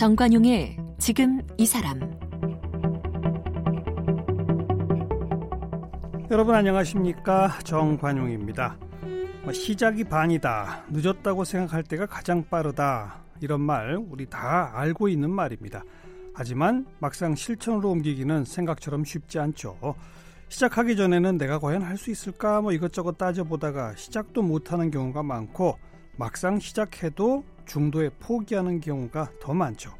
정관용의 지금 이 사람 여러분 안녕하십니까 정관용입니다. 뭐 시작이 반이다 늦었다고 생각할 때가 가장 빠르다 이런 말 우리 다 알고 있는 말입니다. 하지만 막상 실천으로 옮기기는 생각처럼 쉽지 않죠. 시작하기 전에는 내가 과연 할 수 있을까 뭐 이것저것 따져보다가 시작도 못하는 경우가 많고 막상 시작해도 중도에 포기하는 경우가 더 많죠.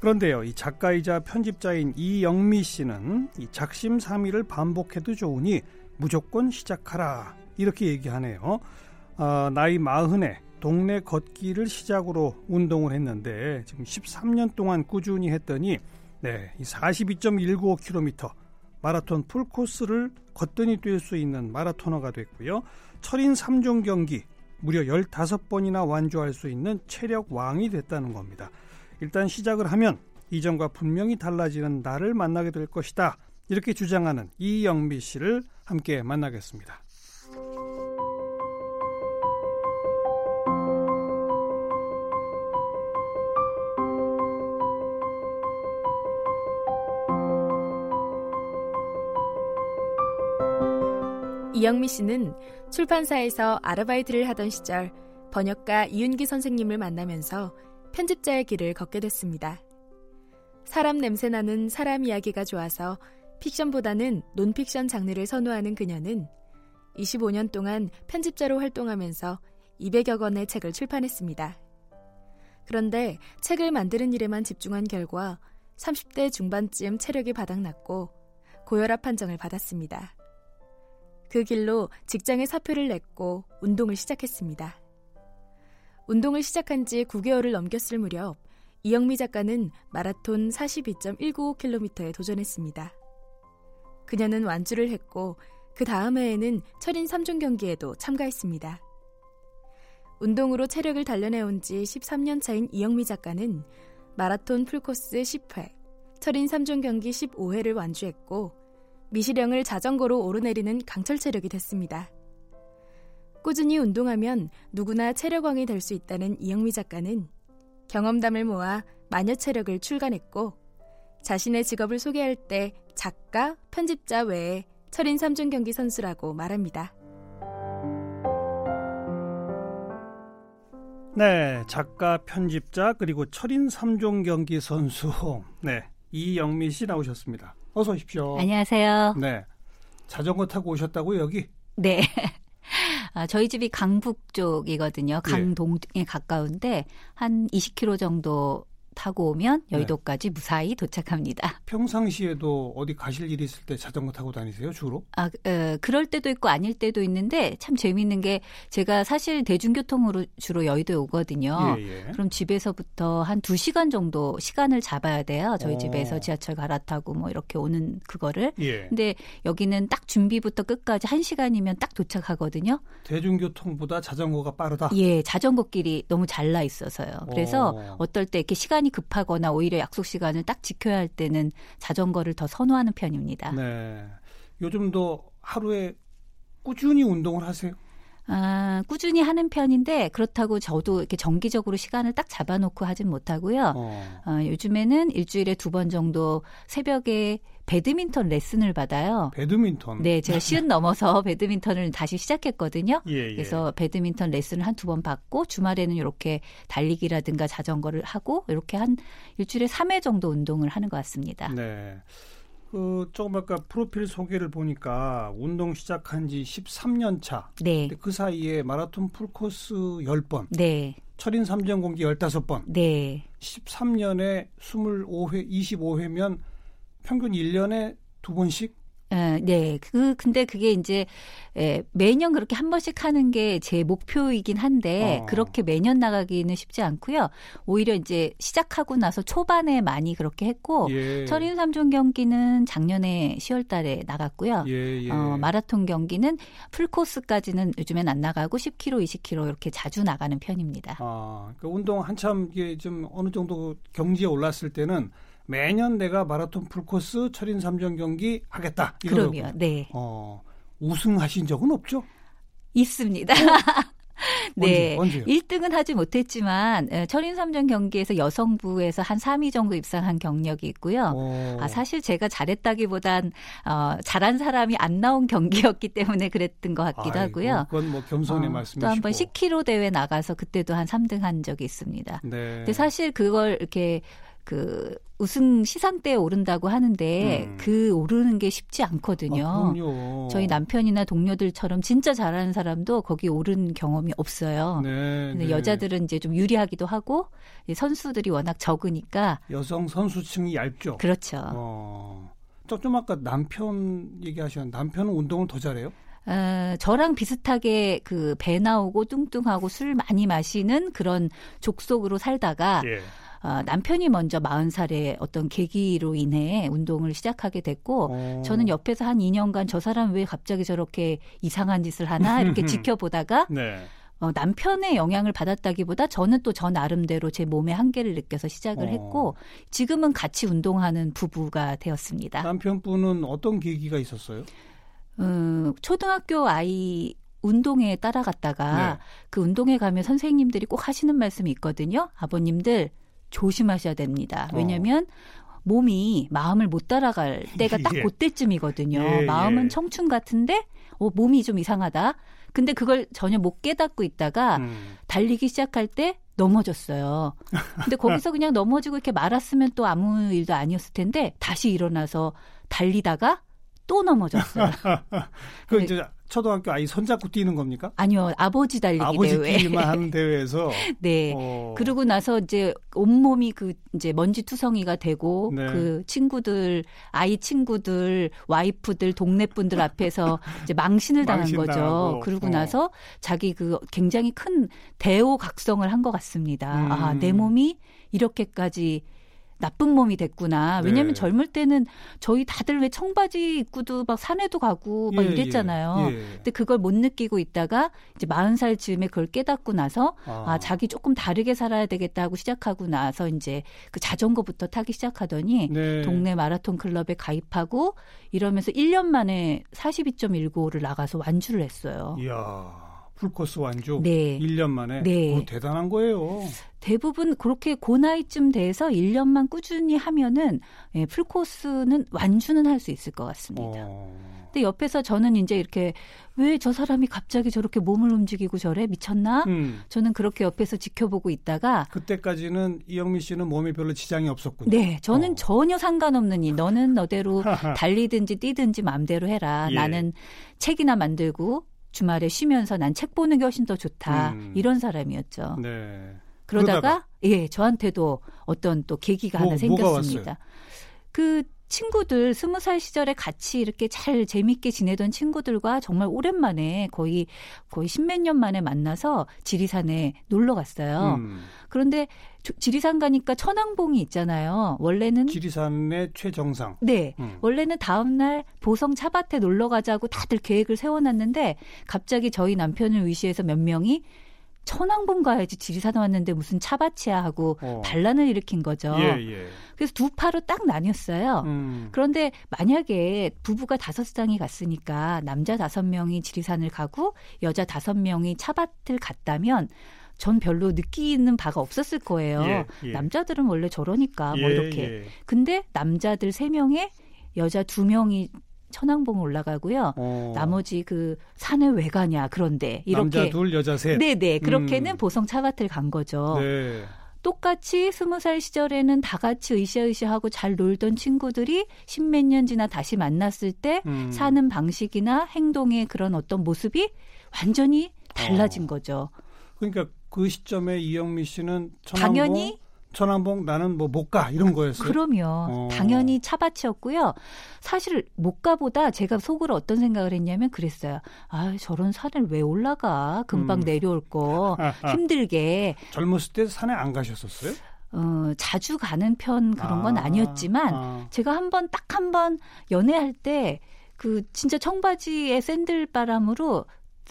그런데요, 이 작가이자 편집자인 이영미 씨는 이 작심삼일을 반복해도 좋으니 무조건 시작하라 이렇게 얘기하네요. 어, 나이 마흔에 동네 걷기를 시작으로 운동을 했는데 지금 13년 동안 꾸준히 했더니 네, 이 42.195km 마라톤 풀코스를 걷더니 뛸 수 있는 마라토너가 됐고요. 철인 3종 경기 무려 15번이나 완주할 수 있는 체력 왕이 됐다는 겁니다. 일단 시작을 하면 이전과 분명히 달라지는 나를 만나게 될 것이다. 이렇게 주장하는 이영미 씨를 함께 만나겠습니다. 이영미 씨는 출판사에서 아르바이트를 하던 시절 번역가 이윤기 선생님을 만나면서 편집자의 길을 걷게 됐습니다. 사람 냄새 나는 사람 이야기가 좋아서 픽션보다는 논픽션 장르를 선호하는 그녀는 25년 동안 편집자로 활동하면서 200여 권의 책을 출판했습니다. 그런데 책을 만드는 일에만 집중한 결과 30대 중반쯤 체력이 바닥났고 고혈압 판정을 받았습니다. 그 길로 직장에 사표를 냈고 운동을 시작했습니다. 운동을 시작한 지 9개월을 넘겼을 무렵 이영미 작가는 마라톤 42.195km에 도전했습니다. 그녀는 완주를 했고 그 다음 해에는 철인 3종 경기에도 참가했습니다. 운동으로 체력을 단련해온 지 13년 차인 이영미 작가는 마라톤 풀코스 10회, 철인 3종 경기 15회를 완주했고 미시령을 자전거로 오르내리는 강철 체력이 됐습니다. 꾸준히 운동하면 누구나 체력왕이 될 수 있다는 이영미 작가는 경험담을 모아 마녀 체력을 출간했고 자신의 직업을 소개할 때 작가, 편집자 외에 철인 3종 경기 선수라고 말합니다. 네, 작가, 편집자 그리고 철인 3종 경기 선수 네 이영미 씨 나오셨습니다. 어서 오십시오. 안녕하세요. 네. 자전거 타고 오셨다고 여기? 네. 아, 저희 집이 강북 쪽이거든요. 예. 강동에 예. 가까운데 한 20km 정도 타고 오면 네. 여의도까지 네. 무사히 도착합니다. 평상시에도 어디 가실 일이 있을 때 자전거 타고 다니세요, 주로? 아, 에, 그럴 때도 있고 아닐 때도 있는데 참 재미있는 게 제가 사실 대중교통으로 주로 여의도에 오거든요. 예, 예. 그럼 집에서부터 한 2시간 정도 시간을 잡아야 돼요. 저희 오. 어. 집에서 지하철 갈아타고 뭐 이렇게 오는 그거를. 예. 근데 여기는 딱 준비부터 끝까지 1시간이면 딱 도착하거든요. 대중교통보다 자전거가 빠르다? 예, 자전거길이 너무 잘 나 있어서요. 그래서 오. 어. 어떨 때 이렇게 시간이 시간이 급하거나 오히려 약속 시간을 딱 지켜야 할 때는 자전거를 더 선호하는 편입니다. 네. 요즘도 하루에 꾸준히 운동을 하세요? 아, 꾸준히 하는 편인데 그렇다고 저도 이렇게 정기적으로 시간을 딱 잡아놓고 하진 못하고요. 어. 어 요즘에는 일주일에 두 번 정도 새벽에 배드민턴 레슨을 받아요. 배드민턴. 네, 제가 시은 넘어서 배드민턴을 다시 시작했거든요. 예, 예. 그래서 배드민턴 레슨을 한 두 번 받고 주말에는 이렇게 달리기라든가 자전거를 하고 이렇게 한 일주일에 3회 정도 운동을 하는 것 같습니다. 네. 그 조금 아까 프로필 소개를 보니까 운동 시작한 지 13년 차. 네. 그 사이에 마라톤 풀코스 10번. 네. 철인 3전 공기 15번. 네. 13년에 25회, 25회면 평균 1년에 두 번씩 에, 네. 그, 근데 그게 이제, 에, 매년 그렇게 한 번씩 하는 게 제 목표이긴 한데, 어. 그렇게 매년 나가기는 쉽지 않고요. 오히려 이제 시작하고 나서 초반에 많이 그렇게 했고, 예. 철인 3종 경기는 작년에 10월 달에 나갔고요. 예, 예. 어, 마라톤 경기는 풀 코스까지는 요즘엔 안 나가고 10km, 20km 이렇게 자주 나가는 편입니다. 아, 그 운동 한참 이게 좀 어느 정도 경지에 올랐을 때는 매년 내가 마라톤 풀코스 철인 3전 경기 하겠다. 그럼요. 네. 어, 우승하신 적은 없죠? 있습니다. 네. 언제, 1등은 하지 못했지만 철인 3전 경기에서 여성부에서 한 3위 정도 입상한 경력이 있고요. 오. 아, 사실 제가 잘했다기보단 어, 잘한 사람이 안 나온 경기였기 때문에 그랬던 것 같기도 아이고, 하고요. 그건 뭐 겸손의 어, 말씀이시고. 또 한 번 10km 대회 나가서 그때도 한 3등 한 적이 있습니다. 네. 근데 사실 그걸 이렇게 그 우승 시상대에 오른다고 하는데 음. 그 오르는 게 쉽지 않거든요. 아, 저희 남편이나 동료들처럼 진짜 잘하는 사람도 거기 오른 경험이 없어요. 네, 근데 네. 여자들은 이제 좀 유리하기도 하고 선수들이 워낙 적으니까 여성 선수층이 얇죠. 그렇죠. 어. 좀 아까 남편 얘기하셨는데 남편은 운동을 더 잘해요? 어, 저랑 비슷하게 그 배 나오고 뚱뚱하고 술 많이 마시는 그런 족속으로 살다가 예. 어, 남편이 먼저 40살에 어떤 계기로 인해 운동을 시작하게 됐고 오. 어. 저는 옆에서 한 2년간 저 사람 왜 갑자기 저렇게 이상한 짓을 하나 이렇게 지켜보다가 네. 어, 남편의 영향을 받았다기보다 저는 또 저 나름대로 제 몸의 한계를 느껴서 시작을 어. 했고 지금은 같이 운동하는 부부가 되었습니다. 남편분은 어떤 계기가 있었어요? 음, 초등학교 아이 운동에 따라갔다가 네. 그 운동에 가면 선생님들이 꼭 하시는 말씀이 있거든요. 아버님들 조심하셔야 됩니다. 왜냐하면 어. 몸이 마음을 못 따라갈 때가 딱 예. 그때쯤이거든요. 예, 마음은 예. 청춘 같은데 어, 몸이 좀 이상하다. 근데 그걸 전혀 못 깨닫고 있다가 음. 달리기 시작할 때 넘어졌어요. 근데 거기서 그냥 넘어지고 이렇게 말았으면 또 아무 일도 아니었을 텐데 다시 일어나서 달리다가 또 넘어졌어요. 그 이제 초등학교 아이 손잡고 뛰는 겁니까? 아니요, 아버지 달리기 아버지 대회. 뛰기만 하는 대회에서. 네. 어. 그러고 나서 이제 온 몸이 그 이제 먼지 투성이가 되고 네. 그 친구들, 아이 친구들, 와이프들, 동네 분들 앞에서 이제 망신을 당한 망신 거죠. 당하고. 그러고 어. 나서 자기 그 굉장히 큰 대오각성을 한 것 같습니다. 음. 아, 내 몸이 이렇게까지 나쁜 몸이 됐구나. 왜냐하면 네. 젊을 때는 저희 다들 왜 청바지 입고도 막 산에도 가고 막 예, 이랬잖아요. 예, 예. 근데 그걸 못 느끼고 있다가 이제 40살 즈음에 그걸 깨닫고 나서 아. 아, 자기 조금 다르게 살아야 되겠다 하고 시작하고 나서 이제 그 자전거부터 타기 시작하더니 네. 동네 마라톤 클럽에 가입하고 이러면서 1년 만에 42.195를 나가서 완주를 했어요. 이야. 풀코스 완주 네. 1년 만에 네. 어, 대단한 거예요. 대부분 그렇게 고 나이쯤 돼서 1년만 꾸준히 하면은 예, 풀코스는 완주는 할 수 있을 것 같습니다. 어. 근데 옆에서 저는 이제 이렇게 왜 저 사람이 갑자기 저렇게 몸을 움직이고 저래 미쳤나? 음. 저는 그렇게 옆에서 지켜보고 있다가 그때까지는 이영미 씨는 몸에 별로 지장이 없었군요. 네, 저는 어. 전혀 상관없는 일. 너는 너대로 달리든지 뛰든지 마음대로 해라. 예. 나는 책이나 만들고 주말에 쉬면서 난 책 보는 게 훨씬 더 좋다. 음. 이런 사람이었죠. 네. 그러다가, 그러다가? 예, 저한테도 어떤 또 계기가 뭐, 하나 생겼습니다. 그 친구들 스무 살 시절에 같이 이렇게 잘 재밌게 지내던 친구들과 정말 오랜만에 거의 거의 십몇 년 만에 만나서 지리산에 놀러 갔어요. 음. 그런데 조- 지리산 가니까 천왕봉이 있잖아요. 원래는 지리산의 최정상. 네. 음. 원래는 다음 날 보성 차밭에 놀러 가자고 다들 계획을 세워 놨는데 갑자기 저희 남편을 위시해서 몇 명이 천왕봉 가야지 지리산 왔는데 무슨 차밭이야 하고 어. 반란을 일으킨 거죠. 예, 예. 그래서 두 파로 딱 나뉘었어요. 음. 그런데 만약에 부부가 다섯 쌍이 갔으니까 남자 다섯 명이 지리산을 가고 여자 다섯 명이 차밭을 갔다면 전 별로 느끼는 바가 없었을 거예요. 예, 예. 남자들은 원래 저러니까 뭐 예, 이렇게. 예. 근데 남자들 세 명에 여자 두 명이 천왕봉 올라가고요. 어. 나머지 그 산에 왜 가냐 그런데 이렇게 남자 둘, 여자 셋. 네네 그렇게는 음. 보성 차밭을 간 거죠. 네. 똑같이 스무 살 시절에는 다 같이 으쌰으쌰하고 잘 놀던 친구들이 십몇 년 지나 다시 만났을 때 음. 사는 방식이나 행동의 그런 어떤 모습이 완전히 달라진 어. 거죠. 그러니까 그 시점에 이영미 씨는 당연히 천왕봉 나는 뭐 못 가 이런 거였어요. 그럼요. 어. 당연히 차밭이었고요. 사실 못 가보다 제가 속으로 어떤 생각을 했냐면 그랬어요. 아 저런 산을 왜 올라가? 금방 음. 내려올 거 힘들게 젊었을 때 산에 안 가셨었어요? 어, 자주 가는 편 그런 건 아, 아니었지만 아. 제가 한 번 딱 한 번 연애할 때 그 진짜 청바지에 샌들 바람으로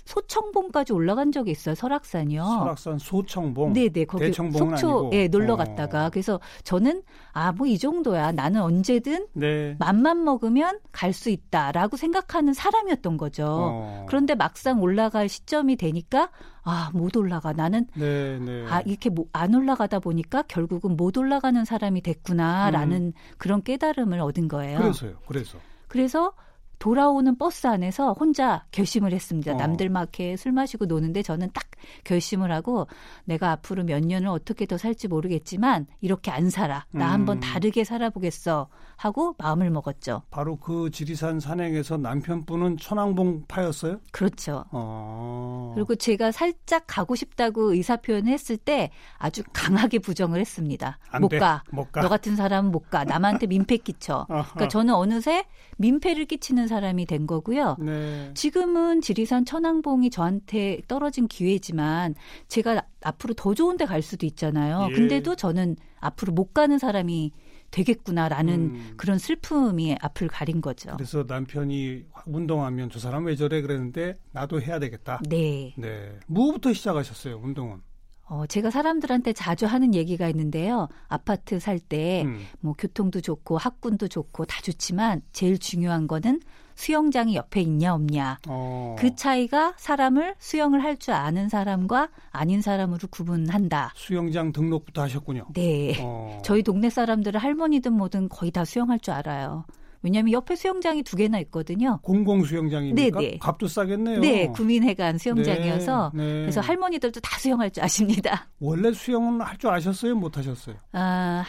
소청봉까지 올라간 적이 있어요. 설악산이요. 설악산 소청봉. 네네 거기 속초 예 놀러 어. 갔다가 그래서 저는 아 뭐 이 정도야 나는 언제든 네. 맘만 먹으면 갈 수 있다라고 생각하는 사람이었던 거죠. 어. 그런데 막상 올라갈 시점이 되니까 아 못 올라가 나는 네, 네. 아 이렇게 안 올라가다 보니까 결국은 못 올라가는 사람이 됐구나라는 음. 그런 깨달음을 얻은 거예요. 그래서요. 그래서 그래서 돌아오는 버스 안에서 혼자 결심을 했습니다. 어. 남들 막 이렇게 술 마시고 노는데 저는 딱 결심을 하고 내가 앞으로 몇 년을 어떻게 더 살지 모르겠지만 이렇게 안 살아. 나 음. 한번 다르게 살아보겠어. 하고 마음을 먹었죠. 바로 그 지리산 산행에서 남편분은 천왕봉파였어요? 그렇죠. 어. 그리고 제가 살짝 가고 싶다고 의사 표현을 했을 때 아주 강하게 부정을 했습니다. 못 돼. 가. 못 가. 너 같은 사람은 못 가. 남한테 민폐 끼쳐. 그러니까 저는 어느새 민폐를 끼치는 사람이 된 거고요. 네. 지금은 지리산 천왕봉이 저한테 떨어진 기회지만 제가 앞으로 더 좋은 데 갈 수도 있잖아요. 예. 근데도 저는 앞으로 못 가는 사람이 되겠구나라는 음. 그런 슬픔이 앞을 가린 거죠. 그래서 남편이 운동하면 저 사람 왜 저래 그랬는데 나도 해야 되겠다. 네. 네. 무부터 시작하셨어요, 운동은? 어, 제가 사람들한테 자주 하는 얘기가 있는데요. 아파트 살 때, 음. 뭐, 교통도 좋고, 학군도 좋고, 다 좋지만, 제일 중요한 거는 수영장이 옆에 있냐, 없냐. 어. 그 차이가 사람을 수영을 할 줄 아는 사람과 아닌 사람으로 구분한다. 수영장 등록부터 하셨군요. 네. 어. 저희 동네 사람들은 할머니든 뭐든 거의 다 수영할 줄 알아요. 왜냐하면 옆에 수영장이 두 개나 있거든요. 공공 수영장이니까 네네. 값도 싸겠네요. 네, 구민회관 수영장이어서 네, 네. 그래서 할머니들도 다 수영할 줄 아십니다. 원래 수영은 할 줄 아셨어요, 못 하셨어요? 아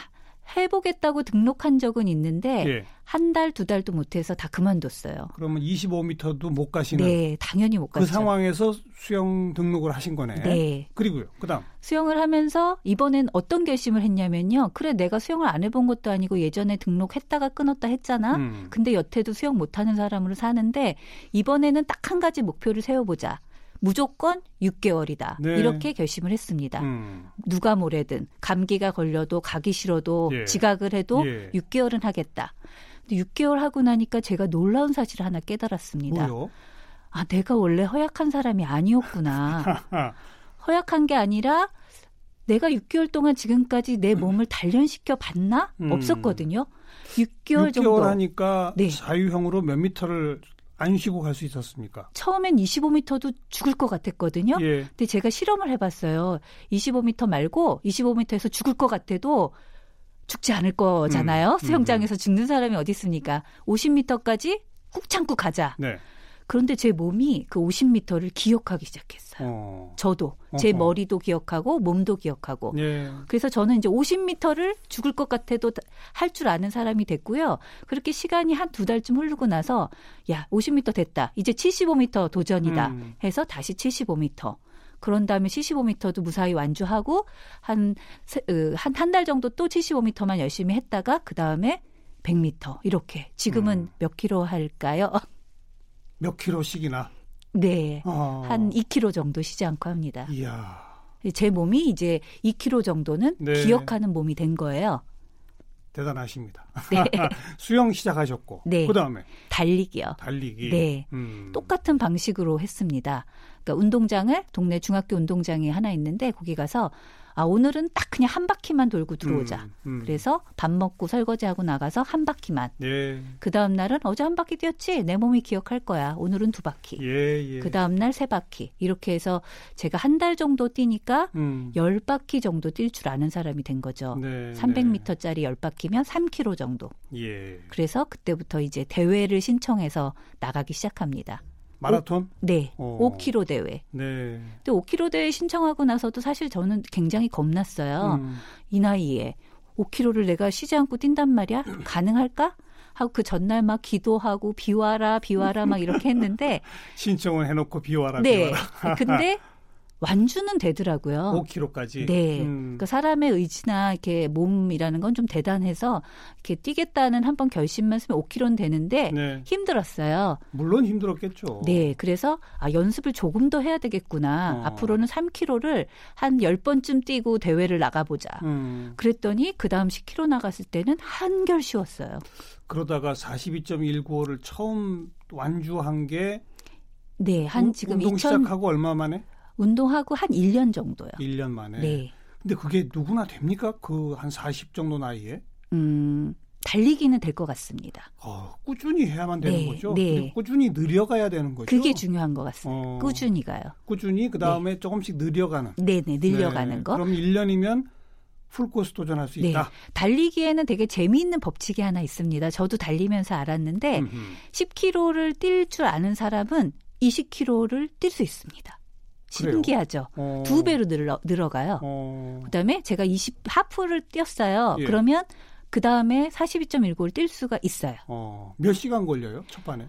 해보겠다고 등록한 적은 있는데 예. 한 달 두 달도 못해서 다 그만뒀어요. 그러면 25m도 못 가시는? 네, 당연히 못 그 갔죠. 그 상황에서 수영 등록을 하신 거네. 네. 그리고요, 그 다음 수영을 하면서 이번엔 어떤 결심을 했냐면요. 그래, 내가 수영을 안 해본 것도 아니고 예전에 등록했다가 끊었다 했잖아. 음. 근데 여태도 수영 못하는 사람으로 사는데 이번에는 딱 한 가지 목표를 세워보자. 무조건 6개월이다. 네. 이렇게 결심을 했습니다. 음. 누가 뭐래든 감기가 걸려도 가기 싫어도 예. 지각을 해도 예. 6개월은 하겠다. 근데 6개월 하고 나니까 제가 놀라운 사실을 하나 깨달았습니다. 뭐요? 아, 내가 원래 허약한 사람이 아니었구나. 허약한 게 아니라 내가 6개월 동안 지금까지 내 몸을 단련시켜 봤나? 음. 없었거든요. 6개월, 6개월 정도. 하니까 네. 자유형으로 몇 미터를 안 쉬고 갈 수 있었습니까? 처음엔 25m도 죽을 것 같았거든요. 예. 근데 제가 실험을 해봤어요. 25m 말고 25m에서 죽을 것 같아도 죽지 않을 거잖아요. 음, 음 수영장에서 음, 죽는 사람이 어디 있습니까? 50m까지 꾹 참고 가자. 네. 그런데 제 몸이 그 50m를 기억하기 시작했어요. 어. 저도 제 어허. 머리도 기억하고 몸도 기억하고. 예. 그래서 저는 이제 50m를 죽을 것 같아도 할 줄 아는 사람이 됐고요. 그렇게 시간이 한 두 달쯤 흐르고 나서 야 50m 됐다. 이제 75m 도전이다. 음. 해서 다시 75m. 그런 다음에 75m도 무사히 완주하고 한 한 한 달 정도 또 75m만 열심히 했다가 그 다음에 100m 이렇게 지금은 음. 몇 킬로 할까요? 몇 킬로씩이나? 네. 어. 한 2킬로 정도 쉬지 않고 합니다. 이야. 제 몸이 이제 2킬로 정도는 네. 기억하는 몸이 된 거예요. 대단하십니다. 네. 수영 시작하셨고 네. 그 다음에 달리기요. 달리기. 네. 음. 똑같은 방식으로 했습니다. 그러니까 운동장을 동네 중학교 운동장이 하나 있는데 거기 가서 아 오늘은 딱 그냥 한 바퀴만 돌고 들어오자. 음, 음. 그래서 밥 먹고 설거지하고 나가서 한 바퀴만. 예. 그 다음 날은 어제 한 바퀴 뛰었지. 내 몸이 기억할 거야. 오늘은 두 바퀴. 예, 예. 그 다음 날 세 바퀴. 이렇게 해서 제가 한 달 정도 뛰니까 음. 열 바퀴 정도 뛸 줄 아는 사람이 된 거죠. 네, 300m짜리 열 바퀴면 3km 정도. 예. 그래서 그때부터 이제 대회를 신청해서 나가기 시작합니다. 마라톤? 오, 네. 어. 5km 대회. 네. 근데 5km 대회 신청하고 나서도 사실 저는 굉장히 겁났어요. 음. 이 나이에 5km를 내가 쉬지 않고 뛴단 말이야? 가능할까? 하고 그 전날 막 기도하고 비와라 비와라 막 이렇게 했는데 신청을 해놓고 비와라 네. 비와라. 근데 완주는 되더라고요. 5km까지. 네. 음. 그 사람의 의지나 이렇게 몸이라는 건 좀 대단해서 이렇게 뛰겠다는 한 번 결심만 쓰면 5km는 되는데 네. 힘들었어요. 물론 힘들었겠죠. 네. 그래서 아 연습을 조금 더 해야 되겠구나. 어. 앞으로는 3km를 한 10번쯤 뛰고 대회를 나가보자. 음. 그랬더니 그 다음 10km 나갔을 때는 한결 쉬웠어요. 그러다가 42.195를 처음 완주한 게 네, 한 지금 운동 2000 시작하고 얼마 만에? 운동하고 한 1년 정도요. 1년 만에. 네. 근데 그게 누구나 됩니까? 그 한 40 정도 나이에? 음, 달리기는 될 것 같습니다. 어, 꾸준히 해야만 되는 네, 거죠. 네. 꾸준히 늘려가야 되는 거죠. 그게 중요한 것 같습니다. 어. 꾸준히 가요. 꾸준히 그 다음에 조금씩 늘려가는. 네네, 늘려가는 네. 거. 그럼 1년이면 풀코스 도전할 수 네. 있다. 달리기에는 되게 재미있는 법칙이 하나 있습니다. 저도 달리면서 알았는데 음흠. 10km를 뛸 줄 아는 사람은 20km를 뛸 수 있습니다. 신기하죠. 어. 두 배로 늘어, 늘어가요. 어. 그다음에 제가 20 하프를 뛰었어요. 예. 그러면 그 다음에 42.19를 뛸 수가 있어요. 어. 몇 시간 걸려요? 첫 반에?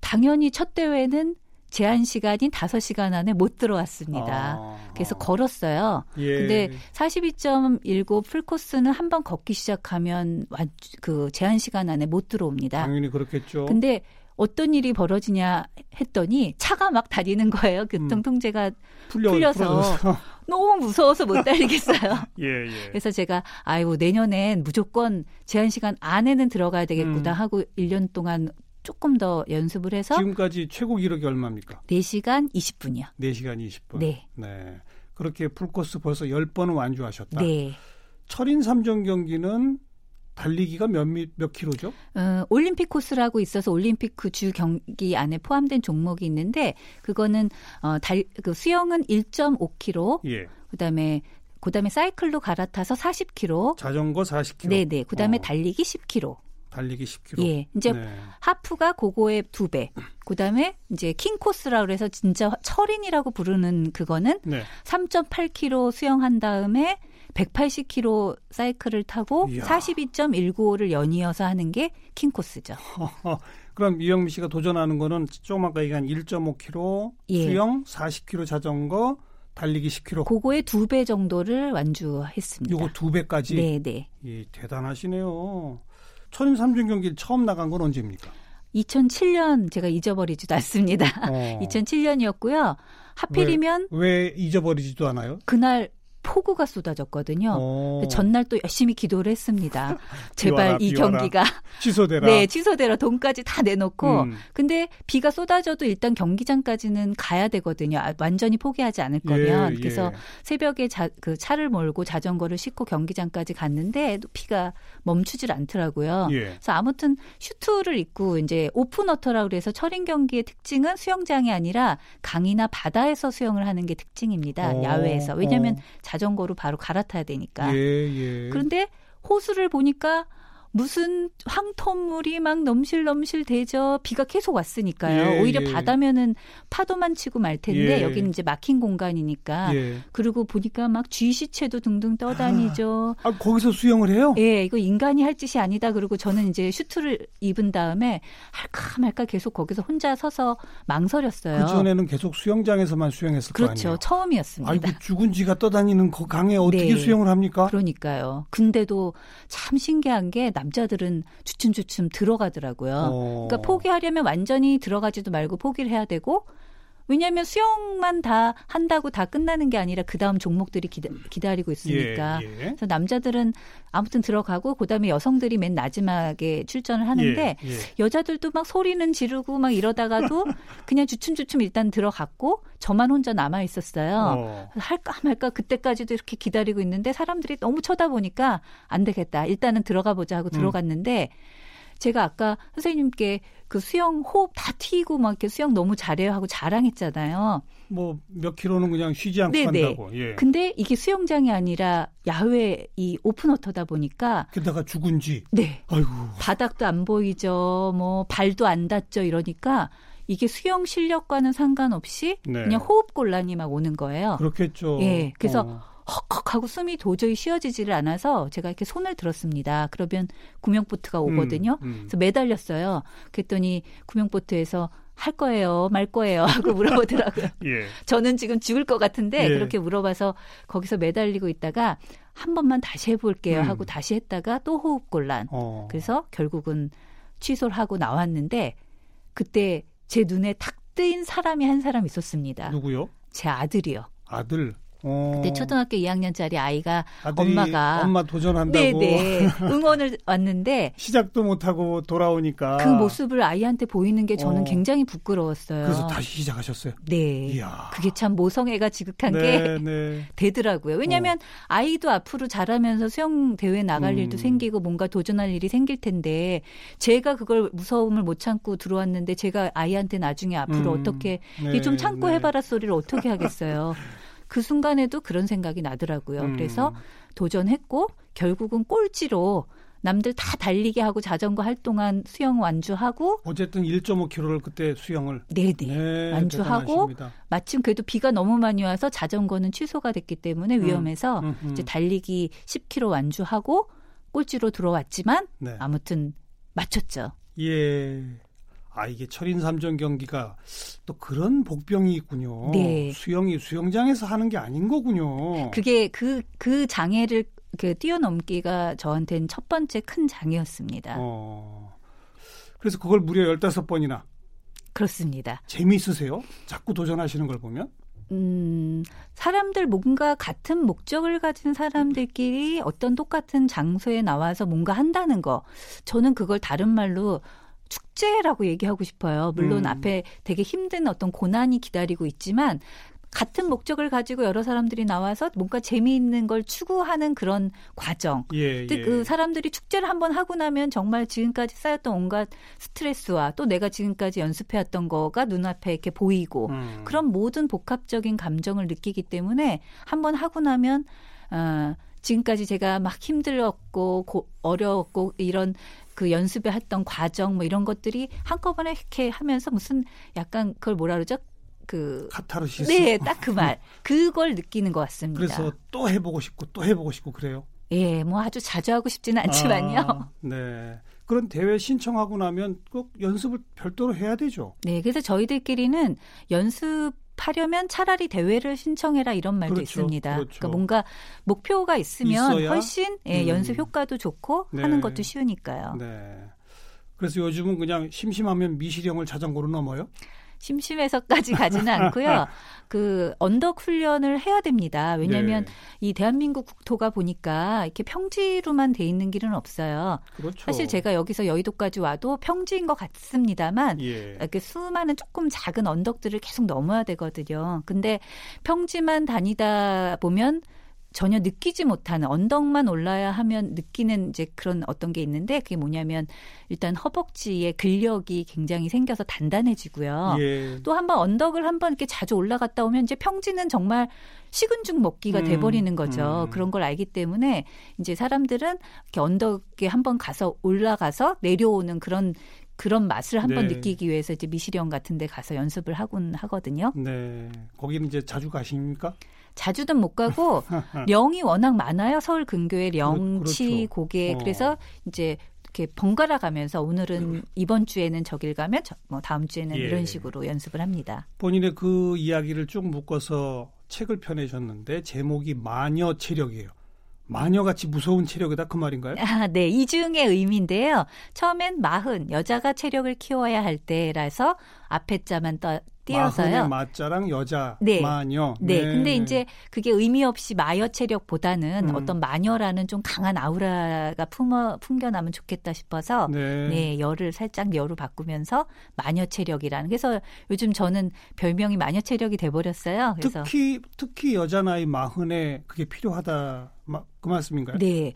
당연히 첫 대회는 제한 시간인 5시간 안에 못 들어왔습니다. 아. 그래서 걸었어요. 예. 근데 42.19 풀코스는 한 번 걷기 시작하면 완- 그 제한 시간 안에 못 들어옵니다. 당연히 그렇겠죠. 근데 어떤 일이 벌어지냐 했더니 차가 막 다니는 거예요. 교통 통제가 풀려, 풀려서 풀어져서. 너무 무서워서 못 달리겠어요. 예, 예. 그래서 제가 아이고 내년엔 무조건 제한 시간 안에는 들어가야 되겠구나 음. 하고 1년 동안 조금 더 연습을 해서 지금까지 최고 기록이 얼마입니까? 4시간 20분이요. 4시간 20분. 네. 네. 그렇게 풀코스 벌써 10번은 완주하셨다. 네. 철인 3종 경기는 달리기가 몇, 미, 몇 킬로죠? 어, 올림픽 코스라고 있어서 올림픽 그 주 경기 안에 포함된 종목이 있는데 그거는 어, 달, 그 수영은 1.5km, 예. 그다음에 그다음에 사이클로 갈아타서 40km, 자전거 40km. 네, 네. 그다음에 어, 달리기 10km. 달리기 10km. 예. 이제 네. 하프가 그거의 두 배. 그다음에 이제 킹 코스라 그래서 진짜 철인이라고 부르는 그거는 네. 3.8km 수영한 다음에 180km 사이클을 타고 이야. 42.195를 연이어서 하는 게 킹 코스죠. 그럼 이영미 씨가 도전하는 거는 조금 아까 얘기한 1.5km 예. 수영, 40km 자전거, 달리기 10km. 그거의 두 배 정도를 완주했습니다. 요거 두 배까지. 네, 네. 예, 대단하시네요. 철인 3종 경기 처음 나간 건 언제입니까? 2007년 제가 잊어버리지도 않습니다. 어. 2007년이었고요. 하필이면 왜 잊어버리지도 않아요? 그날 폭우가 쏟아졌거든요. 어. 전날 또 열심히 기도를 했습니다. 비와라, 제발 이 비와라. 경기가 취소되라. 네 취소되라 돈까지 다 내놓고 음. 근데 비가 쏟아져도 일단 경기장까지는 가야 되거든요. 아, 완전히 포기하지 않을 거면 예, 그래서 예. 새벽에 자, 그 차를 몰고 자전거를 싣고 경기장까지 갔는데 또 비가 멈추질 않더라고요. 예. 그래서 아무튼 슈트를 입고 이제 open water라 그래서 철인 경기의 특징은 수영장이 아니라 강이나 바다에서 수영을 하는 게 특징입니다. 어, 야외에서 왜냐하면 어. 자전거로 바로 갈아타야 되니까. 예, 예. 그런데 호수를 보니까 무슨 황토물이 막 넘실넘실 대죠. 비가 계속 왔으니까요. 예, 오히려 예. 바다면은 파도만 치고 말 텐데 예. 여기는 이제 막힌 공간이니까. 예. 그리고 보니까 막 쥐시체도 등등 떠다니죠. 아, 거기서 수영을 해요? 예, 이거 인간이 할 짓이 아니다. 그리고 저는 이제 슈트를 입은 다음에 할까 말까 계속 거기서 혼자 서서 망설였어요. 그 전에는 계속 수영장에서만 수영했을 거 그렇죠. 아니에요? 처음이었습니다. 아이고 죽은 쥐가 떠다니는 그 강에 어떻게 네. 수영을 합니까? 그러니까요. 근데도 참 신기한 게 남자들은 주춤주춤 들어가더라고요. 어. 그러니까 포기하려면 완전히 들어가지도 말고 포기를 해야 되고 왜냐하면 수영만 다 한다고 다 끝나는 게 아니라 그 다음 종목들이 기다, 리고 있으니까. 예, 예. 그래서 남자들은 아무튼 들어가고 그다음에 여성들이 맨 마지막에 출전을 하는데 예, 예. 여자들도 막 소리는 지르고 막 이러다가도 그냥 주춤주춤 일단 들어갔고 저만 혼자 남아 있었어요. 어. 할까 말까 그때까지도 이렇게 기다리고 있는데 사람들이 너무 쳐다보니까 안 되겠다. 일단은 들어가 보자 하고 음. 들어갔는데 제가 아까 선생님께 그 수영 호흡 다 튀고 막 이렇게 수영 너무 잘해요 하고 자랑했잖아요. 뭐 몇 킬로는 그냥 쉬지 않고 네네. 간다고. 예. 근데 이게 수영장이 아니라 야외 이 open water다 보니까 게다가 죽은 쥐. 네. 아이고. 바닥도 안 보이죠. 뭐 발도 안 닿죠. 이러니까 이게 수영 실력과는 상관없이 네. 그냥 호흡 곤란이 막 오는 거예요. 그렇겠죠. 예, 그래서 어. 헉헉하고 숨이 도저히 쉬어지지를 않아서 제가 이렇게 손을 들었습니다. 그러면 구명보트가 오거든요. 음, 음. 그래서 매달렸어요. 그랬더니 구명보트에서 할 거예요, 말 거예요 하고 물어보더라고요. 예. 저는 지금 죽을 것 같은데 예. 그렇게 물어봐서 거기서 매달리고 있다가 한 번만 다시 해볼게요 음. 하고 다시 했다가 또 호흡 곤란. 어. 그래서 결국은 취소를 하고 나왔는데 그때 제 눈에 탁 뜨인 사람이 한 사람 있었습니다. 누구요? 제 아들이요. 아들. 어. 그때 초등학교 2학년짜리 아이가 엄마가 엄마 도전한다고 네네 응원을 왔는데 시작도 못하고 돌아오니까 그 모습을 아이한테 보이는 게 저는 어. 굉장히 부끄러웠어요. 그래서 다시 시작하셨어요. 네. 이야. 그게 참 모성애가 지극한 네, 게 네. 되더라고요. 왜냐하면 아이도 앞으로 자라면서 수영 대회 나갈 음. 일도 생기고 뭔가 도전할 일이 생길 텐데 제가 그걸 무서움을 못 참고 들어왔는데 제가 아이한테 나중에 앞으로 음. 어떻게 네, 이좀 참고 네. 해봐라 소리를 어떻게 하겠어요. 그 순간에도 그런 생각이 나더라고요. 음. 그래서 도전했고 결국은 꼴찌로 남들 다 달리기 하고 자전거 할 동안 수영 완주하고 어쨌든 1.5km를 그때 수영을 네네 네, 완주하고 대단하십니다. 마침 그래도 비가 너무 많이 와서 자전거는 취소가 됐기 때문에 위험해서 음, 음. 이제 달리기 10km 완주하고 꼴찌로 들어왔지만 네. 아무튼 맞췄죠. 예. 아 이게 철인 삼전 경기가 또 그런 복병이 있군요. 네. 수영이 수영장에서 하는 게 아닌 거군요. 그게 그, 그 장애를 그 뛰어넘기가 저한테는 첫 번째 큰 장애였습니다. 어. 그래서 그걸 무려 15번이나 그렇습니다. 재미있으세요? 자꾸 도전하시는 걸 보면? 음, 사람들 뭔가 같은 목적을 가진 사람들끼리 어떤 똑같은 장소에 나와서 뭔가 한다는 거. 저는 그걸 다른 말로 축제라고 얘기하고 싶어요. 물론 음. 앞에 되게 힘든 어떤 고난이 기다리고 있지만 같은 목적을 가지고 여러 사람들이 나와서 뭔가 재미있는 걸 추구하는 그런 과정. 예, 예. 그 사람들이 축제를 한번 하고 나면 정말 지금까지 쌓였던 온갖 스트레스와 또 내가 지금까지 연습해왔던 거가 눈앞에 이렇게 보이고 음. 그런 모든 복합적인 감정을 느끼기 때문에 한번 하고 나면 어, 지금까지 제가 막 힘들었고 고, 어려웠고 이런 그 연습에 했던 과정 뭐 이런 것들이 한꺼번에 이렇게 하면서 무슨 약간 그걸 뭐라 그러죠? 그 카타르시스. 네, 딱 그 말. 그걸 느끼는 것 같습니다. 그래서 또 해보고 싶고 또 해보고 싶고 그래요. 예, 뭐 아주 자주 하고 싶지는 않지만요. 아, 네. 그런 대회 신청하고 나면 꼭 연습을 별도로 해야 되죠. 네, 그래서 저희들끼리는 연습 하려면 차라리 대회를 신청해라 이런 말도 그렇죠, 있습니다. 그렇죠. 러니까 뭔가 목표가 있으면 있어야? 훨씬 예, 음. 연습 효과도 좋고 네. 하는 것도 쉬우니까요. 네. 그래서 요즘은 그냥 심심하면 미시령을 자전거로 넘어요? 심심해서까지 가지는 않고요. 그 언덕 훈련을 해야 됩니다. 왜냐하면 네. 이 대한민국 국토가 보니까 이렇게 평지로만 돼 있는 길은 없어요. 그렇죠. 사실 제가 여기서 여의도까지 와도 평지인 것 같습니다만 예. 이렇게 수많은 조금 작은 언덕들을 계속 넘어야 되거든요. 근데 평지만 다니다 보면 전혀 느끼지 못하는 언덕만 올라야 하면 느끼는 이제 그런 어떤 게 있는데 그게 뭐냐면 일단 허벅지에 근력이 굉장히 생겨서 단단해지고요. 예. 또 한번 언덕을 한번 이렇게 자주 올라갔다 오면 이제 평지는 정말 식은 죽 먹기가 음, 돼버리는 거죠. 음. 그런 걸 알기 때문에 이제 사람들은 이렇게 언덕에 한번 가서 올라가서 내려오는 그런 그런 맛을 한번 네. 느끼기 위해서 이제 미시령 같은 데 가서 연습을 하곤 하거든요. 네. 거기는 이제 자주 가십니까? 자주는 못 가고 령이 워낙 많아요. 서울 근교에 령, 그렇죠. 치, 고개. 어. 그래서 이제 이렇게 번갈아 가면서 오늘은 이번 주에는 저길 가면 저, 뭐 다음 주에는 예. 이런 식으로 연습을 합니다. 본인의 그 이야기를 쭉 묶어서 책을 펴내셨는데 제목이 마녀 체력이에요. 마녀같이 무서운 체력이다 그 말인가요? 아, 네. 이중의 의미인데요. 처음엔 마흔, 여자가 체력을 키워야 할 때라서 앞에 자만 떠, 띄어서요. 마자랑 여자 네. 마녀. 네, 근데 이제 그게 의미 없이 마녀 체력보다는 음. 어떤 마녀라는 좀 강한 아우라가 품어 풍겨나면 좋겠다 싶어서 네. 네, 열을 살짝 여로 바꾸면서 마녀 체력이라는. 그래서 요즘 저는 별명이 마녀 체력이 돼 버렸어요. 그래서 특히 특히 여자 나이 마흔에 그게 필요하다 마- 그 말씀인가요? 네.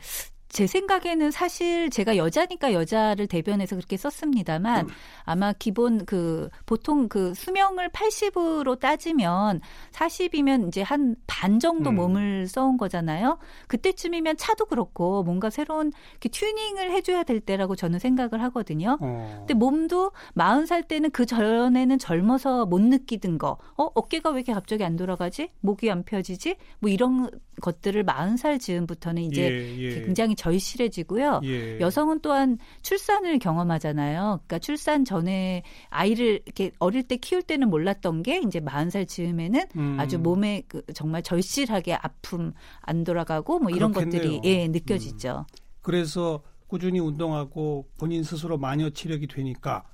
제 생각에는 사실 제가 여자니까 여자를 대변해서 그렇게 썼습니다만 아마 기본 그 보통 그 수명을 80으로 따지면 40이면 이제 한 반 정도 음. 몸을 써온 거잖아요. 그때쯤이면 차도 그렇고 뭔가 새로운 이렇게 튜닝을 해줘야 될 때라고 저는 생각을 하거든요. 어. 근데 몸도 40살 때는 그 전에는 젊어서 못 느끼던 거, 어, 어깨가 왜 이렇게 갑자기 안 돌아가지? 목이 안 펴지지? 뭐 이런 것들을 40살 즈음부터는 이제 예, 예. 굉장히 절실해지고요. 예. 여성은 또한 출산을 경험하잖아요. 그러니까 출산 전에 아이를 이렇게 어릴 때 키울 때는 몰랐던 게 이제 40살 즈음에는 음. 아주 몸에 그 정말 절실하게 아픔 안 돌아가고 뭐 이런 그렇겠네요. 것들이 예, 느껴지죠. 그래서 꾸준히 운동하고 본인 스스로 마녀 체력이 되니까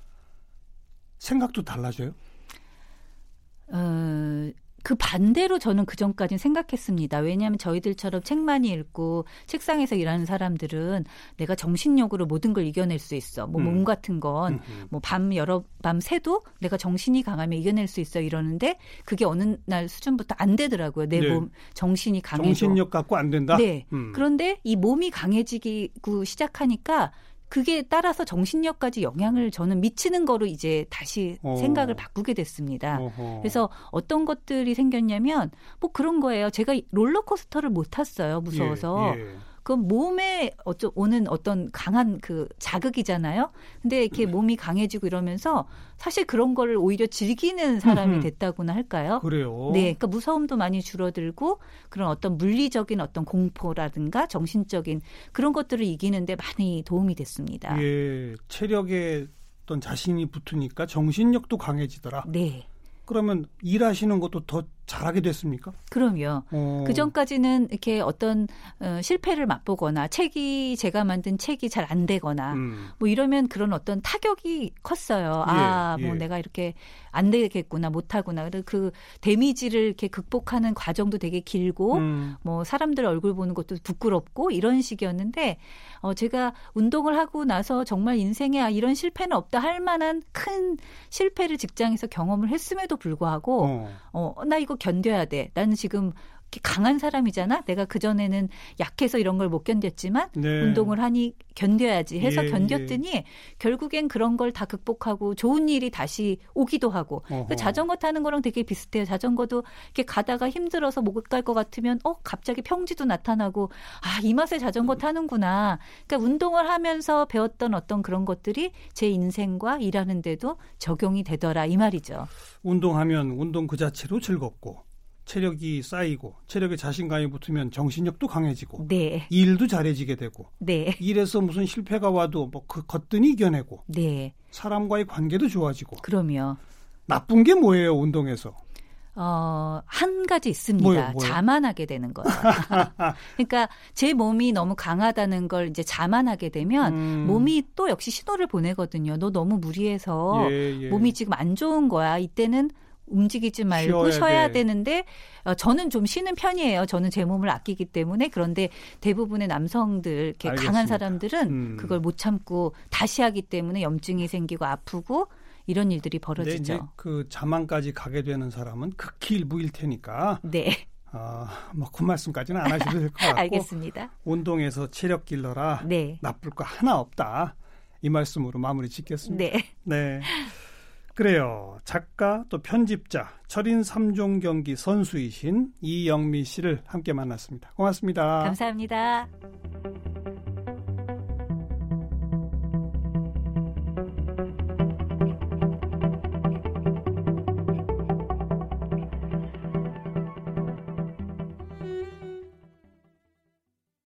생각도 달라져요. 어, 그 반대로 저는 그 전까지는 생각했습니다. 왜냐하면 저희들처럼 책 많이 읽고 책상에서 일하는 사람들은 내가 정신력으로 모든 걸 이겨낼 수 있어. 뭐몸 음. 같은 건 뭐 밤 여러 밤 새도 내가 정신이 강하면 이겨낼 수 있어 이러는데 그게 어느 날 수준부터 안 되더라고요. 내 네. 몸 정신이 강해져. 정신력 갖고 안 된다. 네. 음. 그런데 이 몸이 강해지고 시작하니까 그게 따라서 정신력까지 영향을 저는 미치는 거로 이제 다시 어. 생각을 바꾸게 됐습니다. 어허. 그래서 어떤 것들이 생겼냐면 뭐 그런 거예요. 제가 롤러코스터를 못 탔어요. 무서워서. 예, 예. 그 몸에 어쩌 오는 어떤 강한 그 자극이잖아요. 근데 이렇게 네. 몸이 강해지고 이러면서 사실 그런 거를 오히려 즐기는 사람이. 됐다고나 할까요? 그래요. 네, 그러니까 무서움도 많이 줄어들고 그런 어떤 물리적인 어떤 공포라든가 정신적인 그런 것들을 이기는데 많이 도움이 됐습니다. 예, 체력에 어떤 자신이 붙으니까 정신력도 강해지더라. 네, 그러면 일하시는 것도 더 잘하게 됐습니까? 그럼요. 어. 그 전까지는 이렇게 어떤 어, 실패를 맛보거나 책이 제가 만든 책이 잘 안 되거나 음. 뭐 이러면 그런 어떤 타격이 컸어요. 아, 예, 뭐 예. 내가 이렇게 안 되겠구나, 못하구나. 그래서 그 데미지를 이렇게 극복하는 과정도 되게 길고, 음. 뭐 사람들 얼굴 보는 것도 부끄럽고 이런 식이었는데, 어, 제가 운동을 하고 나서 정말 인생에 아, 이런 실패는 없다 할 만한 큰 실패를 직장에서 경험을 했음에도 불구하고, 어. 어, 나 이거 견뎌야 돼. 나는 지금 강한 사람이잖아. 내가 그 전에는 약해서 이런 걸 못 견뎠지만 네. 운동을 하니 견뎌야지 해서 예, 견뎠더니 결국엔 그런 걸 다 극복하고 좋은 일이 다시 오기도 하고. 그 자전거 타는 거랑 되게 비슷해요. 자전거도 이렇게 가다가 힘들어서 못 갈 것 같으면 어 갑자기 평지도 나타나고 아 이 맛에 자전거 타는구나. 그러니까 운동을 하면서 배웠던 어떤 그런 것들이 제 인생과 일하는데도 적용이 되더라 이 말이죠. 운동하면 운동 그 자체로 즐겁고 체력이 쌓이고 체력에 자신감이 붙으면 정신력도 강해지고 네, 일도 잘해지게 되고 네, 일에서 무슨 실패가 와도 뭐 그 거뜬히 이겨내고 네. 사람과의 관계도 좋아지고 그럼요. 나쁜 게 뭐예요 운동에서 어, 한 가지 있습니다. 뭐요, 뭐요? 자만하게 되는 거예요. 그러니까 제 몸이 너무 강하다는 걸 이제 자만하게 되면 음. 몸이 또 역시 신호를 보내거든요. 너 너무 무리해서 예, 예. 몸이 지금 안 좋은 거야. 이때는 움직이지 말고 쉬어야 쉬어야, 돼. 되는데 어, 저는 좀 쉬는 편이에요. 저는 제 몸을 아끼기 때문에 그런데 대부분의 남성들 이렇게 알겠습니다. 강한 사람들은 음. 그걸 못 참고 다시 하기 때문에 염증이 생기고 아프고 이런 일들이 벌어지죠. 그 자만까지 가게 되는 사람은 극히 일부일 테니까 네, 아, 뭐그 말씀까지는 안 하셔도 될 것 같고 알겠습니다. 운동에서 체력 길러라 네. 나쁠 거 하나 없다 이 말씀으로 마무리 짓겠습니다. 네. 네. 그래요. 작가 또 편집자 철인 3종 경기 선수이신 이영미 씨를 함께 만났습니다. 고맙습니다. 감사합니다.